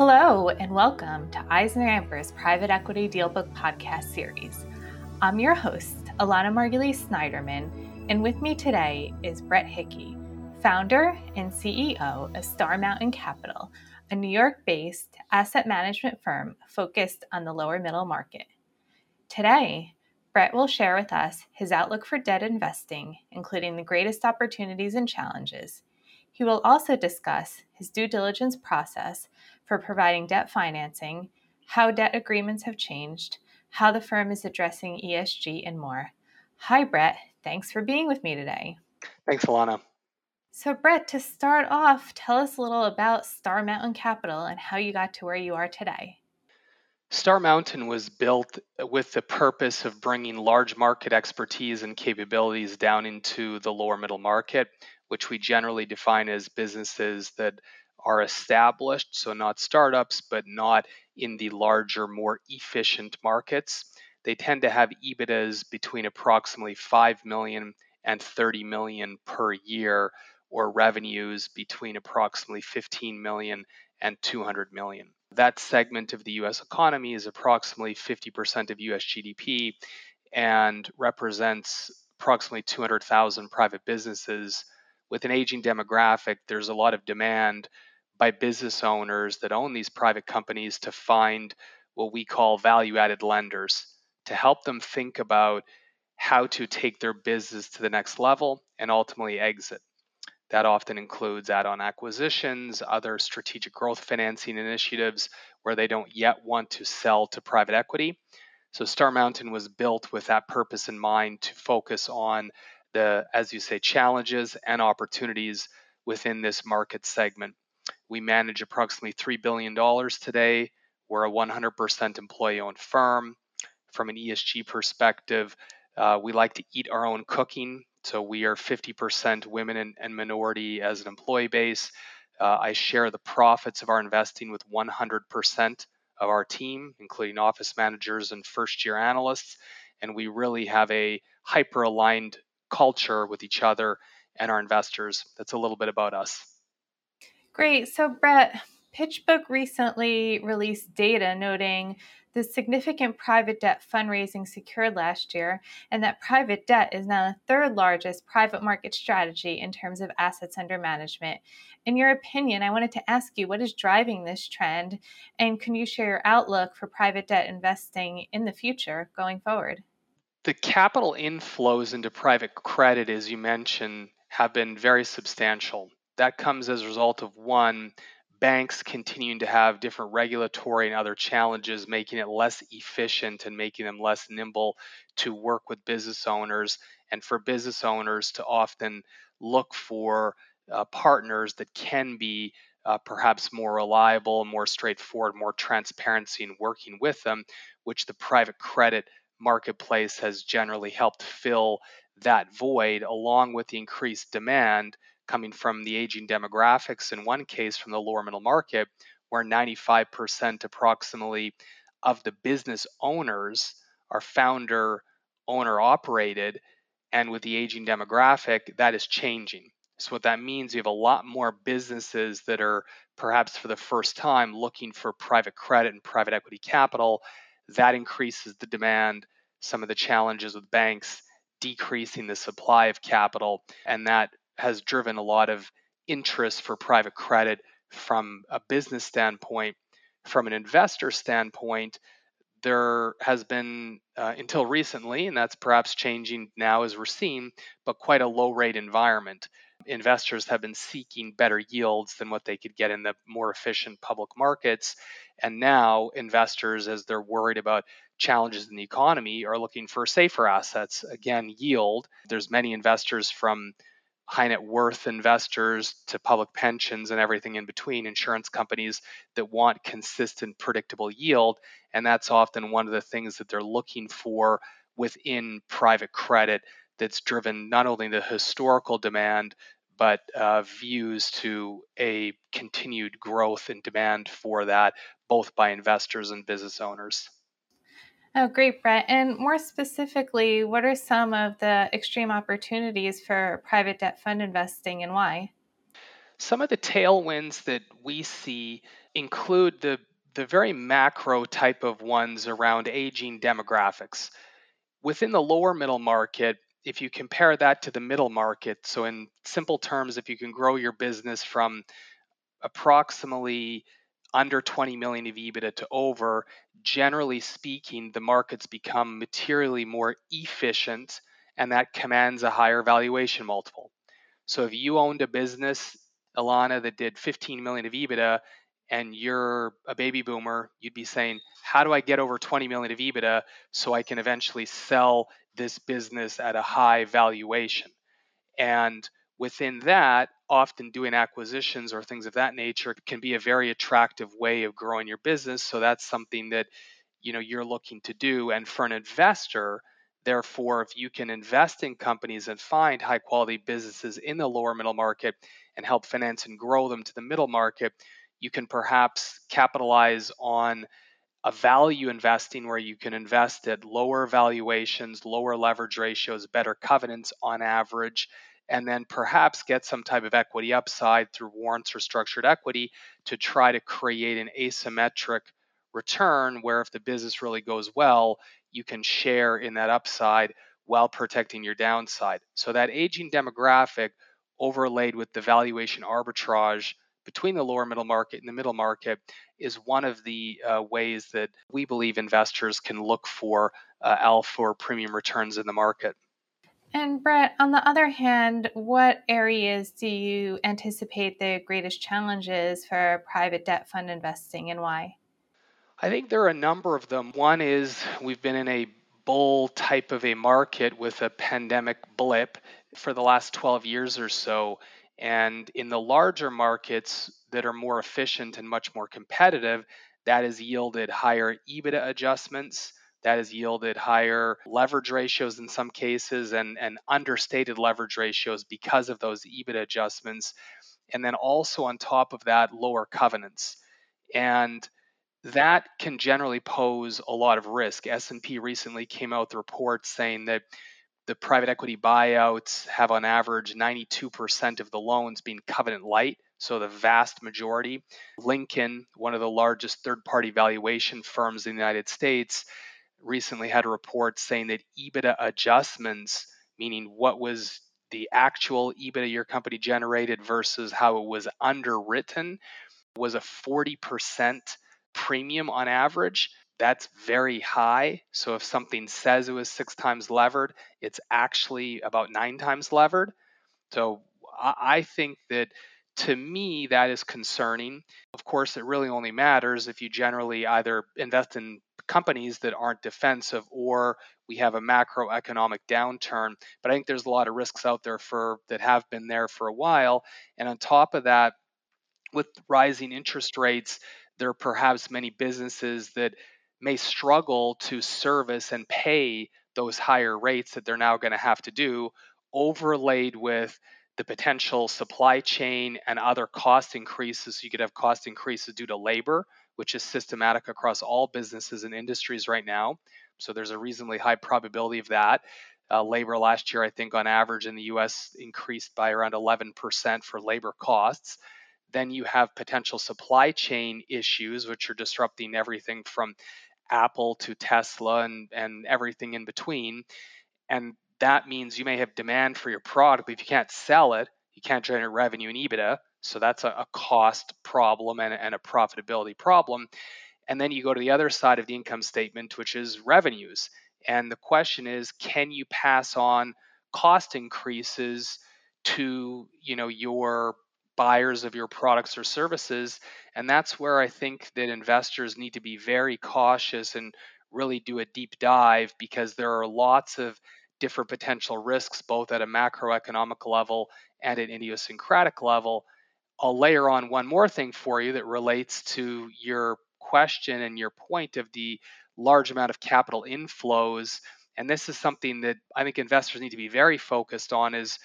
Hello, and welcome to EisnerAmper's Private Equity Dealbook podcast series. I'm your host, Alana Margulies Snyderman, and with me today is Brett Hickey, founder and CEO of Star Mountain Capital, a New York based asset management firm focused on the lower middle market. Today, Brett will share with us his outlook for debt investing, including the greatest opportunities and challenges. He will also discuss his due diligence process for providing debt financing, how debt agreements have changed, how the firm is addressing ESG, and more. Hi, Brett. Thanks for being with me today. Thanks, Alana. So, Brett, to start off, tell us a little about Star Mountain Capital and how you got to where you are today. Star Mountain was built with the purpose of bringing large market expertise and capabilities down into the lower middle market, which we generally define as businesses that are established, so not startups, but not in the larger, more efficient markets. They tend to have EBITDAs between approximately 5 million and 30 million per year, or revenues between approximately 15 million and 200 million. That segment of the US economy is approximately 50% of US GDP and represents approximately 200,000 private businesses. With an aging demographic, there's a lot of demand by business owners that own these private companies to find what we call value added lenders to help them think about how to take their business to the next level and ultimately exit. That often includes add on acquisitions, other strategic growth financing initiatives where they don't yet want to sell to private equity. So Star Mountain was built with that purpose in mind to focus on the, as you say, challenges and opportunities within this market segment. We manage approximately $3 billion today. We're a 100% employee owned firm. From an ESG perspective, uh, we like to eat our own cooking. So we are 50% women and, and minority as an employee base. Uh, I share the profits of our investing with 100% of our team, including office managers and first year analysts. And we really have a hyper aligned culture with each other and our investors. That's a little bit about us. Great. So, Brett, PitchBook recently released data noting the significant private debt fundraising secured last year, and that private debt is now the third largest private market strategy in terms of assets under management. In your opinion, I wanted to ask you what is driving this trend, and can you share your outlook for private debt investing in the future going forward? The capital inflows into private credit, as you mentioned, have been very substantial. That comes as a result of one, banks continuing to have different regulatory and other challenges, making it less efficient and making them less nimble to work with business owners, and for business owners to often look for uh, partners that can be uh, perhaps more reliable, more straightforward, more transparency in working with them, which the private credit marketplace has generally helped fill that void along with the increased demand coming from the aging demographics, in one case from the lower middle market, where 95% approximately of the business owners are founder owner operated. And with the aging demographic, that is changing. So, what that means, you have a lot more businesses that are perhaps for the first time looking for private credit and private equity capital. That increases the demand. Some of the challenges with banks decreasing the supply of capital, and that has driven a lot of interest for private credit from a business standpoint. From an investor standpoint, there has been, uh, until recently, and that's perhaps changing now as we're seeing, but quite a low rate environment. Investors have been seeking better yields than what they could get in the more efficient public markets. And now, investors, as they're worried about challenges in the economy, are looking for safer assets. Again, yield. There's many investors from high net worth investors to public pensions and everything in between, insurance companies that want consistent, predictable yield. And that's often one of the things that they're looking for within private credit that's driven not only the historical demand, but uh, views to a continued growth in demand for that, both by investors and business owners. Oh, great, Brett. And more specifically, what are some of the extreme opportunities for private debt fund investing and why? Some of the tailwinds that we see include the the very macro type of ones around aging demographics. Within the lower middle market, if you compare that to the middle market, so in simple terms, if you can grow your business from approximately under 20 million of EBITDA to over, generally speaking, the markets become materially more efficient and that commands a higher valuation multiple. So if you owned a business, Alana, that did 15 million of EBITDA and you're a baby boomer, you'd be saying, How do I get over 20 million of EBITDA so I can eventually sell this business at a high valuation? And within that, often doing acquisitions or things of that nature can be a very attractive way of growing your business. So that's something that you know you're looking to do. And for an investor, therefore, if you can invest in companies and find high quality businesses in the lower middle market and help finance and grow them to the middle market, you can perhaps capitalize on a value investing where you can invest at lower valuations, lower leverage ratios, better covenants on average, and then perhaps get some type of equity upside through warrants or structured equity to try to create an asymmetric return where if the business really goes well, you can share in that upside while protecting your downside. So that aging demographic overlaid with the valuation arbitrage between the lower middle market and the middle market is one of the uh, ways that we believe investors can look for uh, alpha or premium returns in the market. And Brett, on the other hand, what areas do you anticipate the greatest challenges for private debt fund investing and why? I think there are a number of them. One is we've been in a bull type of a market with a pandemic blip for the last 12 years or so. And in the larger markets that are more efficient and much more competitive, that has yielded higher EBITDA adjustments. That has yielded higher leverage ratios in some cases and, and understated leverage ratios because of those EBITDA adjustments. And then also on top of that, lower covenants. And that can generally pose a lot of risk. S&P recently came out with a report saying that the private equity buyouts have on average 92% of the loans being covenant light, so the vast majority. Lincoln, one of the largest third party valuation firms in the United States, recently had a report saying that EBITDA adjustments, meaning what was the actual EBITDA your company generated versus how it was underwritten, was a 40% premium on average that's very high. So if something says it was six times levered, it's actually about nine times levered. So I think that to me, that is concerning. Of course, it really only matters if you generally either invest in companies that aren't defensive or we have a macroeconomic downturn. But I think there's a lot of risks out there for that have been there for a while. And on top of that, with rising interest rates, there are perhaps many businesses that may struggle to service and pay those higher rates that they're now going to have to do, overlaid with the potential supply chain and other cost increases. You could have cost increases due to labor, which is systematic across all businesses and industries right now. So there's a reasonably high probability of that. Uh, labor last year, I think, on average in the US increased by around 11% for labor costs. Then you have potential supply chain issues, which are disrupting everything from Apple to Tesla and, and everything in between. And that means you may have demand for your product, but if you can't sell it, you can't generate revenue and EBITDA. So that's a, a cost problem and, and a profitability problem. And then you go to the other side of the income statement, which is revenues. And the question is, can you pass on cost increases to you know your buyers of your products or services. And that's where I think that investors need to be very cautious and really do a deep dive because there are lots of different potential risks, both at a macroeconomic level and an idiosyncratic level. I'll layer on one more thing for you that relates to your question and your point of the large amount of capital inflows. And this is something that I think investors need to be very focused on is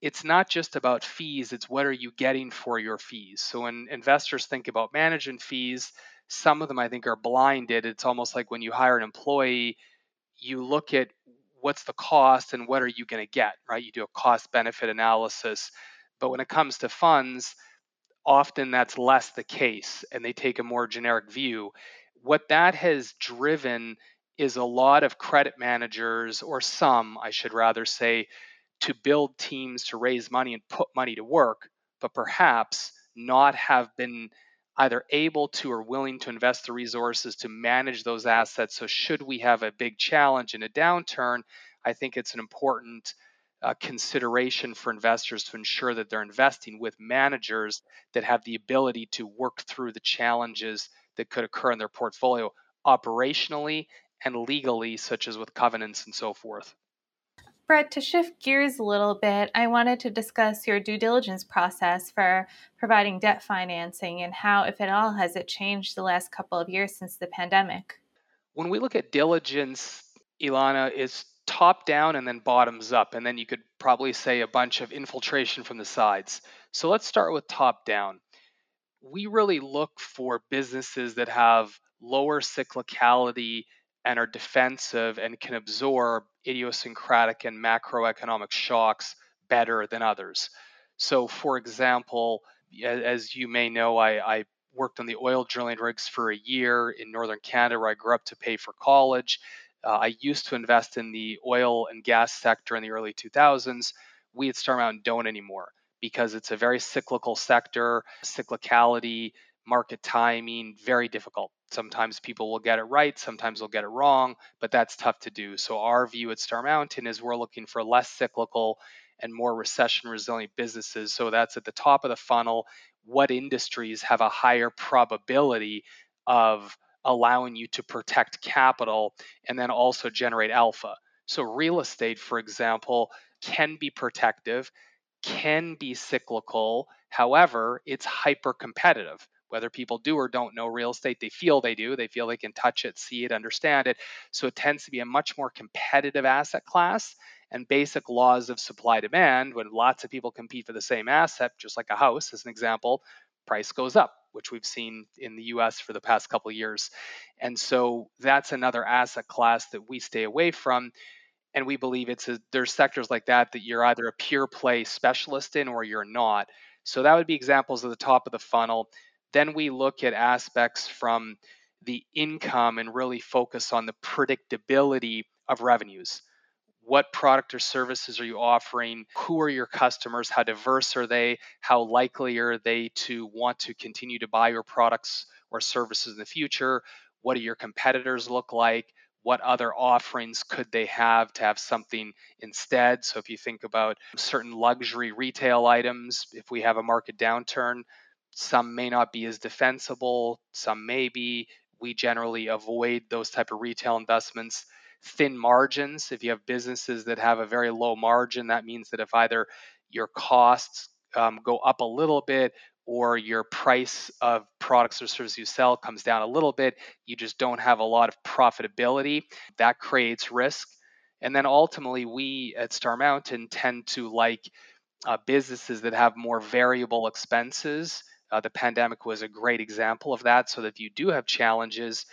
it's not just about fees, it's what are you getting for your fees. So when investors think about management fees, some of them I think are blinded. It's almost like when you hire an employee, you look at what's the cost and what are you going to get, right? You do a cost benefit analysis. But when it comes to funds, often that's less the case and they take a more generic view. What that has driven is a lot of credit managers, or some, I should rather say, to build teams to raise money and put money to work, but perhaps not have been either able to or willing to invest the resources to manage those assets. So, should we have a big challenge in a downturn, I think it's an important uh, consideration for investors to ensure that they're investing with managers that have the ability to work through the challenges that could occur in their portfolio operationally and legally, such as with covenants and so forth. Brett, to shift gears a little bit, I wanted to discuss your due diligence process for providing debt financing and how, if at all, has it changed the last couple of years since the pandemic? When we look at diligence, Alana, is top down and then bottoms up, and then you could probably say a bunch of infiltration from the sides. So let's start with top down. We really look for businesses that have lower cyclicality and are defensive and can absorb idiosyncratic and macroeconomic shocks better than others. So, for example, as you may know, I, I worked on the oil drilling rigs for a year in northern Canada where I grew up to pay for college. Uh, I used to invest in the oil and gas sector in the early 2000s. We at Star Mountain don't anymore because it's a very cyclical sector, cyclicality, market timing, very difficult. Sometimes people will get it right, sometimes they'll get it wrong, but that's tough to do. So, our view at Star Mountain is we're looking for less cyclical and more recession resilient businesses. So, that's at the top of the funnel. What industries have a higher probability of allowing you to protect capital and then also generate alpha? So, real estate, for example, can be protective, can be cyclical. However, it's hyper competitive whether people do or don't know real estate, they feel they do. They feel they can touch it, see it, understand it. So it tends to be a much more competitive asset class. And basic laws of supply demand, when lots of people compete for the same asset, just like a house, as an example, price goes up, which we've seen in the US for the past couple of years. And so that's another asset class that we stay away from. And we believe it's a, there's sectors like that that you're either a pure play specialist in or you're not. So that would be examples at the top of the funnel. Then we look at aspects from the income and really focus on the predictability of revenues. What product or services are you offering? Who are your customers? How diverse are they? How likely are they to want to continue to buy your products or services in the future? What do your competitors look like? What other offerings could they have to have something instead? So, if you think about certain luxury retail items, if we have a market downturn, some may not be as defensible, some may be. We generally avoid those type of retail investments. Thin margins. If you have businesses that have a very low margin, that means that if either your costs um, go up a little bit or your price of products or services you sell comes down a little bit, you just don't have a lot of profitability. That creates risk. And then ultimately, we at Star Mountain tend to like uh, businesses that have more variable expenses uh, the pandemic was a great example of that. So that if you do have challenges,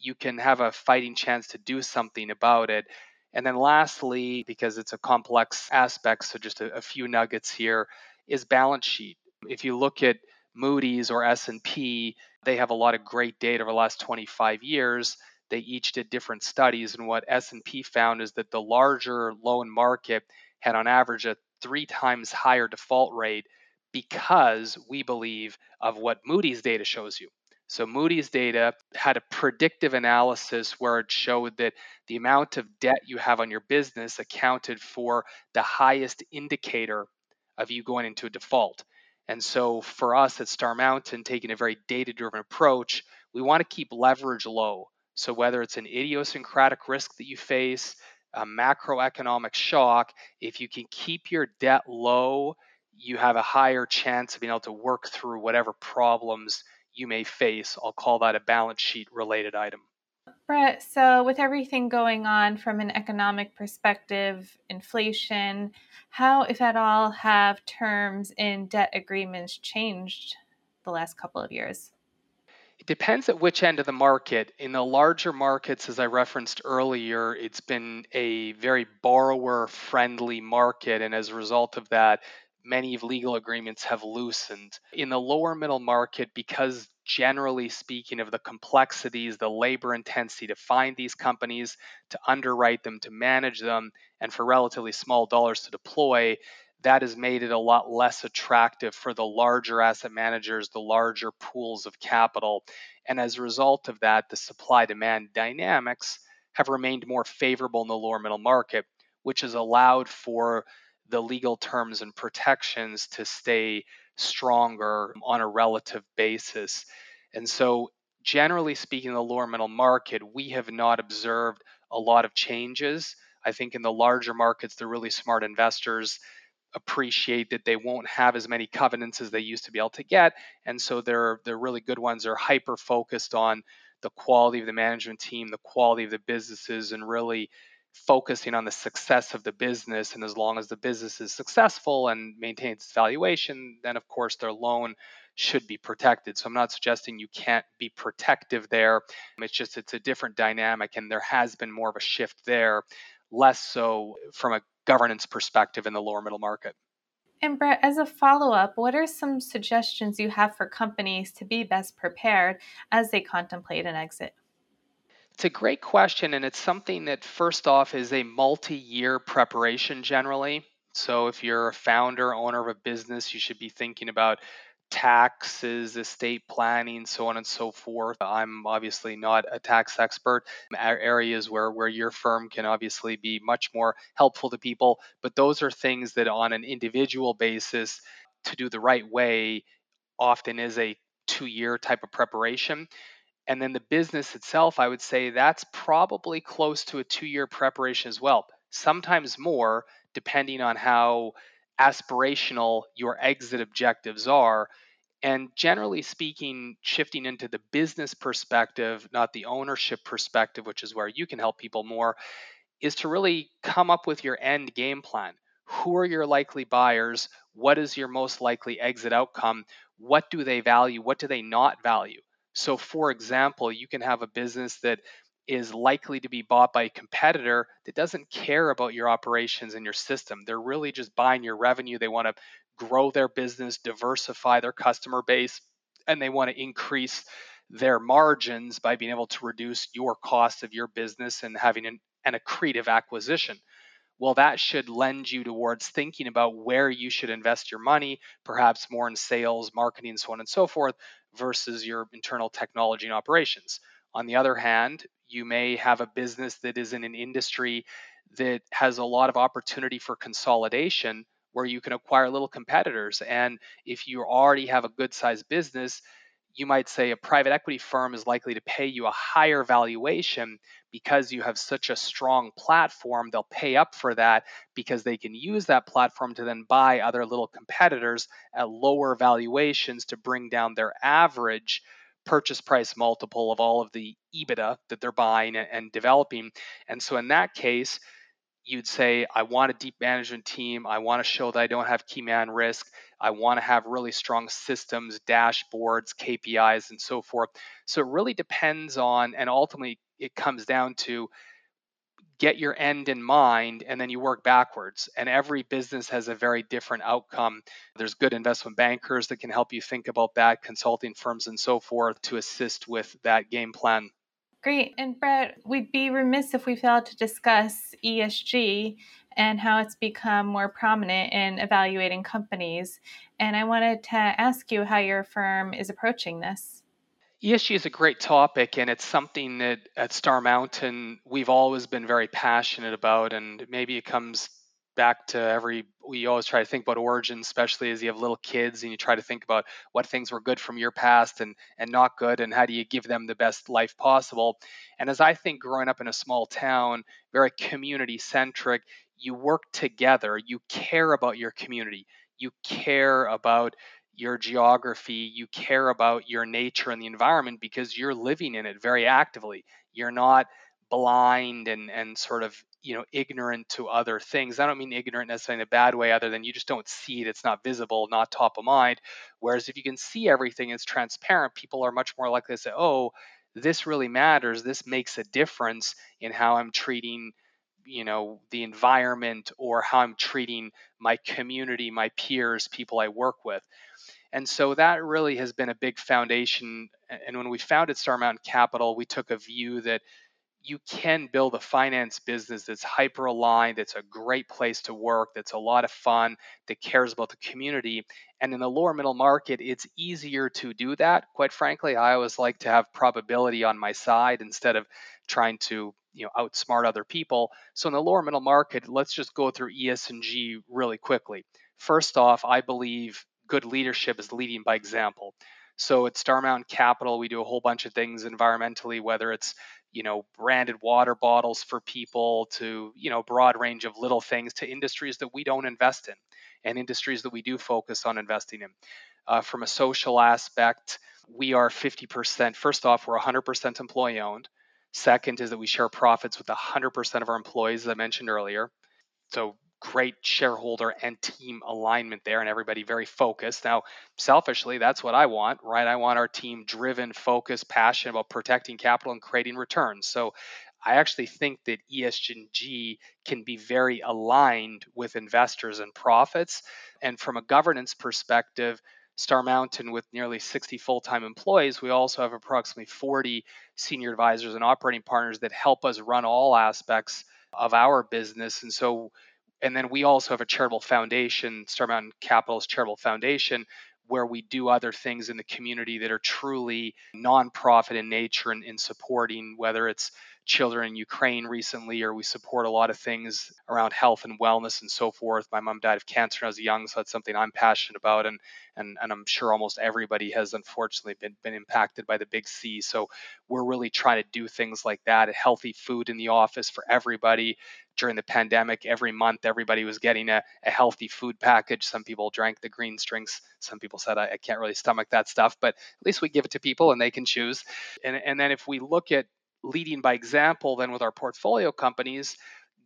you can have a fighting chance to do something about it. And then lastly, because it's a complex aspect, so just a, a few nuggets here, is balance sheet. If you look at Moody's or S&P, they have a lot of great data over the last 25 years. They each did different studies, and what S&P found is that the larger loan market had on average a three times higher default rate because we believe of what Moody's data shows you. So Moody's data had a predictive analysis where it showed that the amount of debt you have on your business accounted for the highest indicator of you going into a default. And so for us at Star Mountain, taking a very data driven approach, we want to keep leverage low. So whether it's an idiosyncratic risk that you face, a macroeconomic shock, if you can keep your debt low you have a higher chance of being able to work through whatever problems you may face. I'll call that a balance sheet related item. Brett, so with everything going on from an economic perspective, inflation, how, if at all, have terms in debt agreements changed the last couple of years? It depends at which end of the market. In the larger markets, as I referenced earlier, it's been a very borrower friendly market. And as a result of that, many of legal agreements have loosened. In the lower middle market, because generally speaking of the complexities, the labor intensity to find these companies, to underwrite them, to manage them, and for relatively small dollars to deploy, that has made it a lot less attractive for the larger asset managers, the larger pools of capital. And as a result of that, the supply demand dynamics have remained more favorable in the lower middle market, which has allowed for the legal terms and protections to stay stronger on a relative basis. And so, generally speaking, in the lower middle market, we have not observed a lot of changes. I think in the larger markets, the really smart investors appreciate that they won't have as many covenants as they used to be able to get. And so, they're, they're really good ones are hyper focused on the quality of the management team, the quality of the businesses, and really focusing on the success of the business. And as long as the business is successful and maintains its valuation, then of course their loan should be protected. So I'm not suggesting you can't be protective there. It's just it's a different dynamic, and there has been more of a shift there, less so from a governance perspective in the lower middle market. And Brett, as a follow up, what are some suggestions you have for companies to be best prepared as they contemplate an exit? It's a great question, and it's something that, first off, is a multi year preparation generally. So, if you're a founder, owner of a business, you should be thinking about taxes, estate planning, so on and so forth. I'm obviously not a tax expert. Areas where, where your firm can obviously be much more helpful to people, but those are things that on an individual basis, to do the right way, often is a two year type of preparation. And then the business itself, I would say that's probably close to a two year preparation as well, sometimes more, depending on how aspirational your exit objectives are. And generally speaking, shifting into the business perspective, not the ownership perspective, which is where you can help people more, is to really come up with your end game plan. Who are your likely buyers? What is your most likely exit outcome? What do they value? What do they not value? So, for example, you can have a business that is likely to be bought by a competitor that doesn't care about your operations and your system. They're really just buying your revenue. They want to grow their business, diversify their customer base, and they want to increase their margins by being able to reduce your cost of your business and having an, an accretive acquisition well, that should lend you towards thinking about where you should invest your money, perhaps more in sales, marketing, so on and so forth, versus your internal technology and operations. On the other hand, you may have a business that is in an industry that has a lot of opportunity for consolidation where you can acquire little competitors. And if you already have a good sized business, you might say a private equity firm is likely to pay you a higher valuation because you have such a strong platform. They'll pay up for that because they can use that platform to then buy other little competitors at lower valuations to bring down their average purchase price multiple of all of the EBITDA that they're buying and developing. And so in that case, you'd say, I want a deep management team. I want to show that I don't have key man risk. I want to have really strong systems, dashboards, KPIs, and so forth. So it really depends on, and ultimately it comes down to get your end in mind and then you work backwards. And every business has a very different outcome. There's good investment bankers that can help you think about that, consulting firms, and so forth to assist with that game plan. Great. And Brett, we'd be remiss if we failed to discuss ESG and how it's become more prominent in evaluating companies. And I wanted to ask you how your firm is approaching this. ESG is a great topic, and it's something that at Star Mountain we've always been very passionate about. And maybe it comes back to every we always try to think about origins especially as you have little kids and you try to think about what things were good from your past and and not good and how do you give them the best life possible. And as i think growing up in a small town very community centric you work together you care about your community you care about your geography you care about your nature and the environment because you're living in it very actively. You're not blind and and sort of you know ignorant to other things. I don't mean ignorant necessarily in a bad way other than you just don't see it it's not visible not top of mind. Whereas if you can see everything it's transparent people are much more likely to say oh this really matters. This makes a difference in how i'm treating you know the environment or how i'm treating my community my peers people i work with. And so that really has been a big foundation. And when we founded star mountain capital we took a view that you can build a finance business that's hyper aligned, that's a great place to work, that's a lot of fun, that cares about the community. And in the lower middle market, it's easier to do that. Quite frankly, I always like to have probability on my side instead of trying to you know outsmart other people. So in the lower middle market, let's just go through ESG really quickly. First off, I believe good leadership is leading by example. So at Star Mountain Capital, we do a whole bunch of things environmentally, whether it's you know branded water bottles for people to you know broad range of little things to industries that we don't invest in and industries that we do focus on investing in. Uh, from a social aspect we are 50% first off we're 100% employee owned second is that we share profits with 100% of our employees as i mentioned earlier. So great shareholder and team alignment there and everybody very focused. Now, selfishly, that's what I want, right? I want our team driven, focused, passionate about protecting capital and creating returns. So I actually think that ESG can be very aligned with investors and profits. And from a governance perspective, Star Mountain, with nearly 60 full time employees, we also have approximately 40 senior advisors and operating partners that help us run all aspects of our business. And so and then we also have a charitable foundation, Star Mountain Capital's charitable foundation, where we do other things in the community that are truly nonprofit in nature and in supporting whether it's children in Ukraine recently, or we support a lot of things around health and wellness and so forth. My mom died of cancer when I was young, so that's something I'm passionate about, and and and I'm sure almost everybody has unfortunately been been impacted by the big C. So we're really trying to do things like that, healthy food in the office for everybody. During the pandemic, every month everybody was getting a, a healthy food package. Some people drank the green strings. Some people said I, I can't really stomach that stuff, but at least we give it to people and they can choose. And and then if we look at leading by example then with our portfolio companies,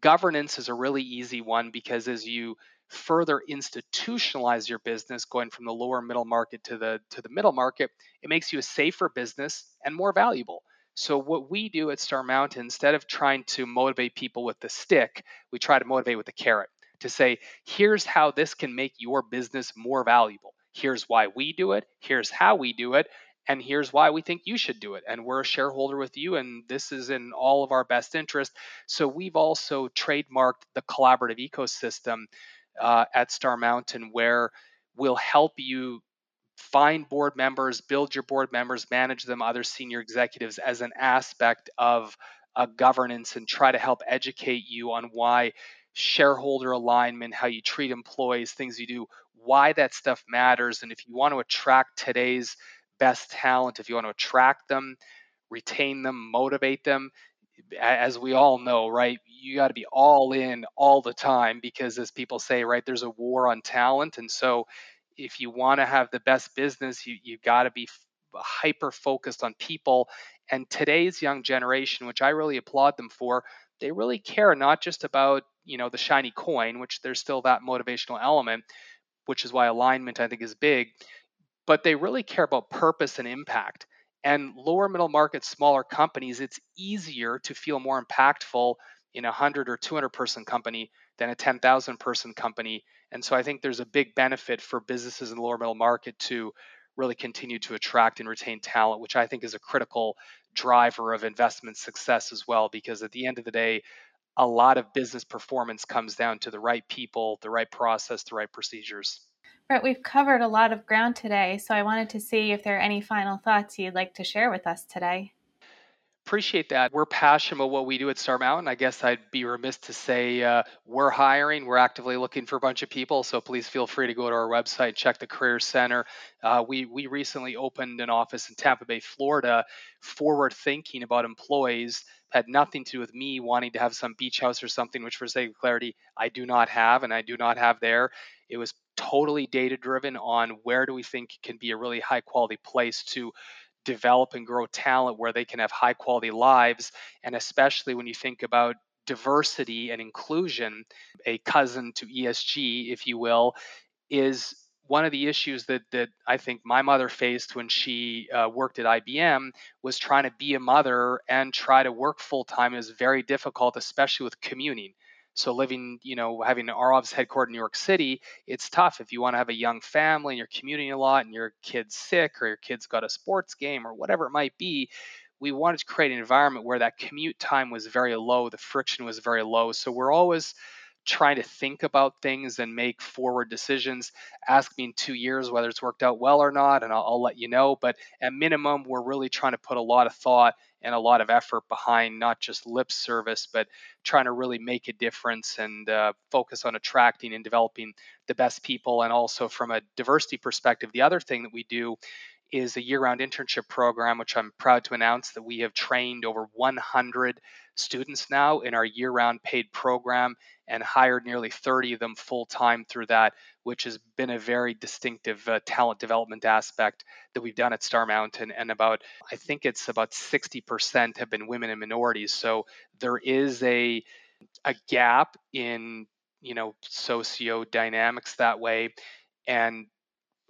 governance is a really easy one because as you further institutionalize your business going from the lower middle market to the to the middle market, it makes you a safer business and more valuable. So what we do at Star Mountain instead of trying to motivate people with the stick, we try to motivate with the carrot to say, here's how this can make your business more valuable. Here's why we do it, here's how we do it, and here's why we think you should do it and we're a shareholder with you and this is in all of our best interest. So we've also trademarked the collaborative ecosystem uh, at star mountain where we'll help you find board members build your board members manage them other senior executives as an aspect of a governance and try to help educate you on why shareholder alignment how you treat employees things you do why that stuff matters and if you want to attract today's best talent, if you want to attract them, retain them, motivate them, as we all know, right, you got to be all in all the time because, as people say, right, there's a war on talent. And so, if you want to have the best business, you, you got to be hyper focused on people. And today's young generation, which I really applaud them for, they really care not just about, you know, the shiny coin, which there's still that motivational element, which is why alignment, I think, is big but they really care about purpose and impact. And lower middle market, smaller companies, it's easier to feel more impactful in a 100 or 200 person company than a 10,000 person company. And so I think there's a big benefit for businesses in the lower middle market to really continue to attract and retain talent, which I think is a critical driver of investment success as well. Because at the end of the day, a lot of business performance comes down to the right people, the right process, the right procedures. Brett, we've covered a lot of ground today, so I wanted to see if there are any final thoughts you'd like to share with us today. Appreciate that. We're passionate about what we do at Star Mountain. I guess I'd be remiss to say uh, we're hiring. We're actively looking for a bunch of people. So please feel free to go to our website, check the Career Center. Uh, we we recently opened an office in Tampa Bay, Florida. Forward thinking about employees had nothing to do with me wanting to have some beach house or something. Which, for sake of clarity, I do not have, and I do not have there. It was totally data driven on where do we think can be a really high quality place to develop and grow talent where they can have high quality lives and especially when you think about diversity and inclusion a cousin to ESG if you will is one of the issues that that I think my mother faced when she uh, worked at IBM was trying to be a mother and try to work full time is very difficult, especially with commuting. So living, you know, having our office headquartered in New York City, it's tough if you want to have a young family and you're commuting a lot and your kid's sick or your kid's got a sports game or whatever it might be. We wanted to create an environment where that commute time was very low, the friction was very low. So we're always trying to think about things and make forward decisions. Ask me in two years whether it's worked out well or not, and I'll, I'll, let you know. But at minimum, we're really trying to put a lot of thought and a lot of effort behind not just lip service, but trying to really make a difference and uh, focus on attracting and developing the best people. And also from a diversity perspective, the other thing that we do is a year round internship program, which I'm proud to announce that we have trained over 100 students now in our year round paid program and hired nearly 30 of them full time through that, which has been a very distinctive uh, talent development aspect that we've done at Star Mountain. And about, I think it's about 60% have been women and minorities. So there is a, a gap in, you know, socio dynamics that way. And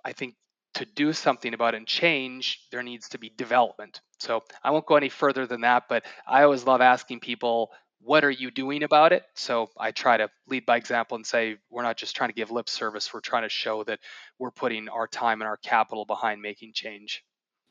I think to do something about and change, there needs to be development. So I won't go any further than that, but I always love asking people, what are you doing about it? So I try to lead by example and say, we're not just trying to give lip service, we're trying to show that we're putting our time and our capital behind making change.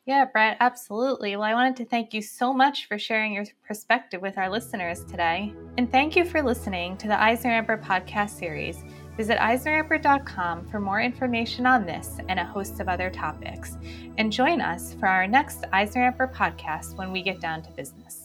Yeah, Brett, absolutely. Well, I wanted to thank you so much for sharing your perspective with our listeners today. And thank you for listening to the EisnerAmper podcast series. Visit EisnerAmper.com for more information on this and a host of other topics. And join us for our next EisnerAmper podcast when we get down to business.